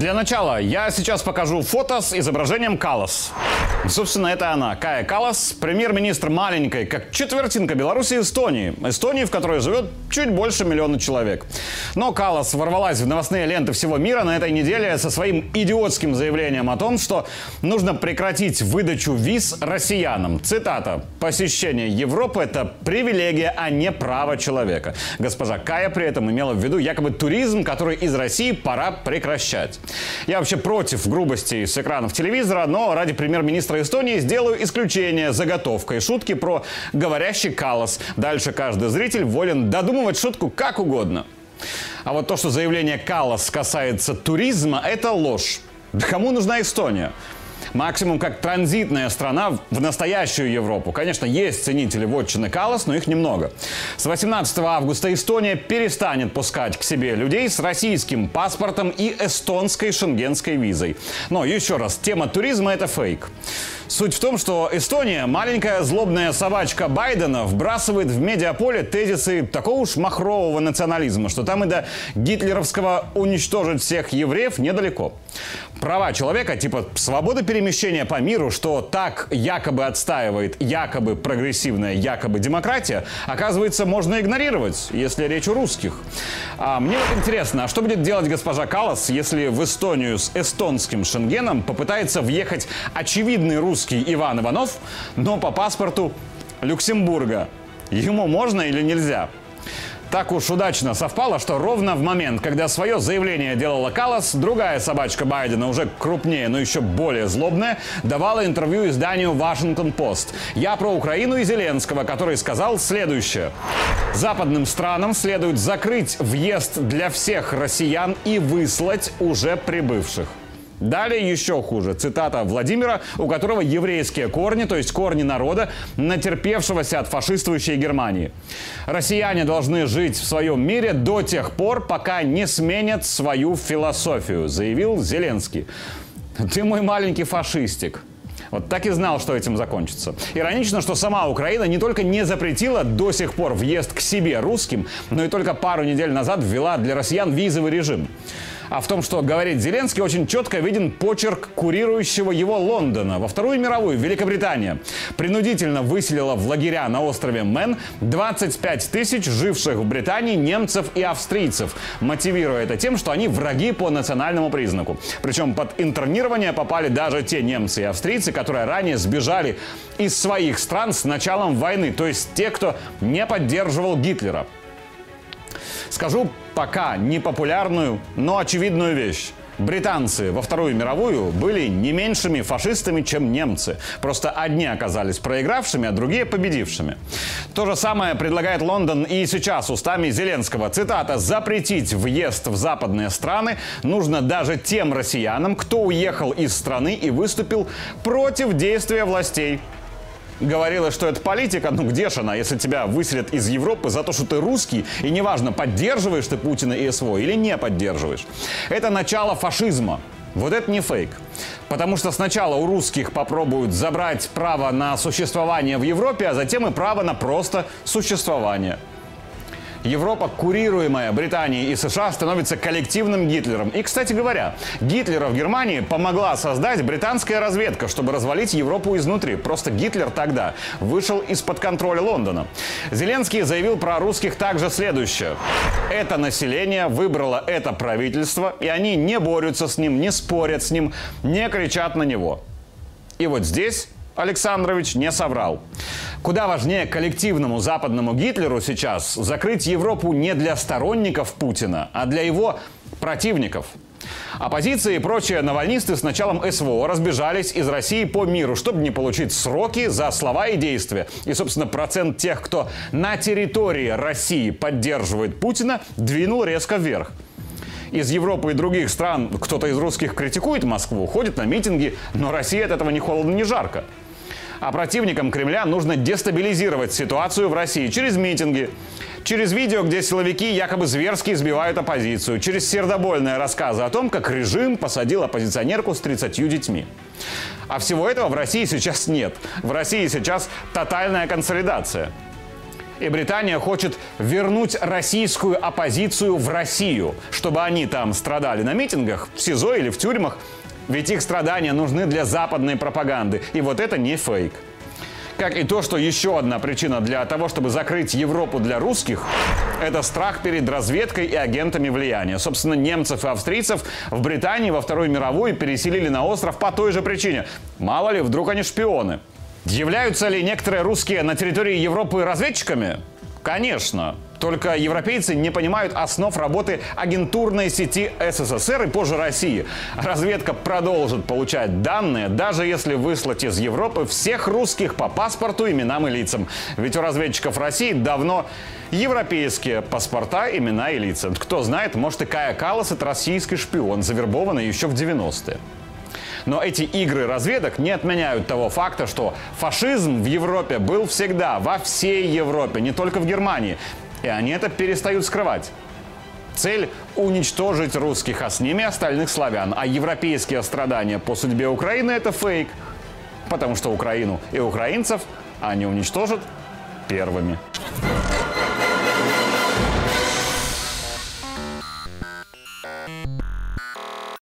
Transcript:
Для начала я сейчас покажу фото с изображением Калас. Собственно, это она, Кая Калас, премьер-министр маленькой, как четвертинка Беларуси Эстонии. Эстонии, в которой живет чуть больше миллиона человек. Но Калас ворвалась в новостные ленты всего мира на этой неделе со своим идиотским заявлением о том, что нужно прекратить выдачу виз россиянам. Цитата. «Посещение Европы – это привилегия, а не право человека». Госпожа Кая при этом имела в виду якобы туризм, который из России пора прекращать. Я вообще против грубости с экранов телевизора, но ради премьер-министра Эстонии сделаю исключение заготовкой шутки про говорящий калос. Дальше каждый зритель волен додумывать шутку как угодно. А вот то, что заявление Калас касается туризма, это ложь. Да кому нужна Эстония? Максимум как транзитная страна в настоящую Европу. Конечно, есть ценители вотчины Калас, но их немного. С 18 августа Эстония перестанет пускать к себе людей с российским паспортом и эстонской шенгенской визой. Но еще раз, тема туризма – это фейк. Суть в том, что Эстония, маленькая злобная собачка Байдена, вбрасывает в медиаполе тезисы такого уж махрового национализма, что там и до гитлеровского уничтожить всех евреев недалеко. Права человека, типа свобода перемещения по миру, что так якобы отстаивает якобы прогрессивная, якобы демократия, оказывается, можно игнорировать, если речь о русских. А мне вот интересно, а что будет делать госпожа Калас, если в Эстонию с эстонским шенгеном попытается въехать очевидный русский русский Иван Иванов, но по паспорту Люксембурга. Ему можно или нельзя? Так уж удачно совпало, что ровно в момент, когда свое заявление делала Калас, другая собачка Байдена, уже крупнее, но еще более злобная, давала интервью изданию Washington Post. Я про Украину и Зеленского, который сказал следующее. Западным странам следует закрыть въезд для всех россиян и выслать уже прибывших. Далее еще хуже. Цитата Владимира, у которого еврейские корни, то есть корни народа, натерпевшегося от фашистующей Германии. Россияне должны жить в своем мире до тех пор, пока не сменят свою философию, заявил Зеленский. Ты мой маленький фашистик. Вот так и знал, что этим закончится. Иронично, что сама Украина не только не запретила до сих пор въезд к себе русским, но и только пару недель назад ввела для россиян визовый режим. А в том, что говорит Зеленский, очень четко виден почерк курирующего его Лондона. Во Вторую мировую Великобритания принудительно выселила в лагеря на острове Мэн 25 тысяч живших в Британии немцев и австрийцев, мотивируя это тем, что они враги по национальному признаку. Причем под интернирование попали даже те немцы и австрийцы, которые ранее сбежали из своих стран с началом войны, то есть те, кто не поддерживал Гитлера. Скажу пока непопулярную, но очевидную вещь. Британцы во Вторую мировую были не меньшими фашистами, чем немцы. Просто одни оказались проигравшими, а другие победившими. То же самое предлагает Лондон и сейчас устами Зеленского. Цитата «Запретить въезд в западные страны нужно даже тем россиянам, кто уехал из страны и выступил против действия властей говорила, что это политика, ну где же она, если тебя выселят из Европы за то, что ты русский, и неважно, поддерживаешь ты Путина и СВО или не поддерживаешь. Это начало фашизма. Вот это не фейк. Потому что сначала у русских попробуют забрать право на существование в Европе, а затем и право на просто существование. Европа, курируемая Британией и США, становится коллективным Гитлером. И, кстати говоря, Гитлера в Германии помогла создать британская разведка, чтобы развалить Европу изнутри. Просто Гитлер тогда вышел из-под контроля Лондона. Зеленский заявил про русских также следующее. Это население выбрало это правительство, и они не борются с ним, не спорят с ним, не кричат на него. И вот здесь Александрович не соврал. Куда важнее коллективному западному Гитлеру сейчас закрыть Европу не для сторонников Путина, а для его противников. Оппозиция и прочие навальнисты с началом СВО разбежались из России по миру, чтобы не получить сроки за слова и действия. И, собственно, процент тех, кто на территории России поддерживает Путина, двинул резко вверх из Европы и других стран кто-то из русских критикует Москву, ходит на митинги, но Россия от этого не холодно, не жарко. А противникам Кремля нужно дестабилизировать ситуацию в России через митинги, через видео, где силовики якобы зверски избивают оппозицию, через сердобольные рассказы о том, как режим посадил оппозиционерку с 30 детьми. А всего этого в России сейчас нет. В России сейчас тотальная консолидация. И Британия хочет вернуть российскую оппозицию в Россию, чтобы они там страдали на митингах, в СИЗО или в тюрьмах. Ведь их страдания нужны для западной пропаганды. И вот это не фейк. Как и то, что еще одна причина для того, чтобы закрыть Европу для русских, это страх перед разведкой и агентами влияния. Собственно, немцев и австрийцев в Британии во Вторую мировую переселили на остров по той же причине. Мало ли, вдруг они шпионы. Являются ли некоторые русские на территории Европы разведчиками? Конечно. Только европейцы не понимают основ работы агентурной сети СССР и позже России. Разведка продолжит получать данные, даже если выслать из Европы всех русских по паспорту, именам и лицам. Ведь у разведчиков России давно европейские паспорта, имена и лица. Кто знает, может и Кая Калас это российский шпион, завербованный еще в 90-е. Но эти игры разведок не отменяют того факта, что фашизм в Европе был всегда, во всей Европе, не только в Германии. И они это перестают скрывать. Цель – уничтожить русских, а с ними остальных славян. А европейские страдания по судьбе Украины – это фейк. Потому что Украину и украинцев они уничтожат первыми.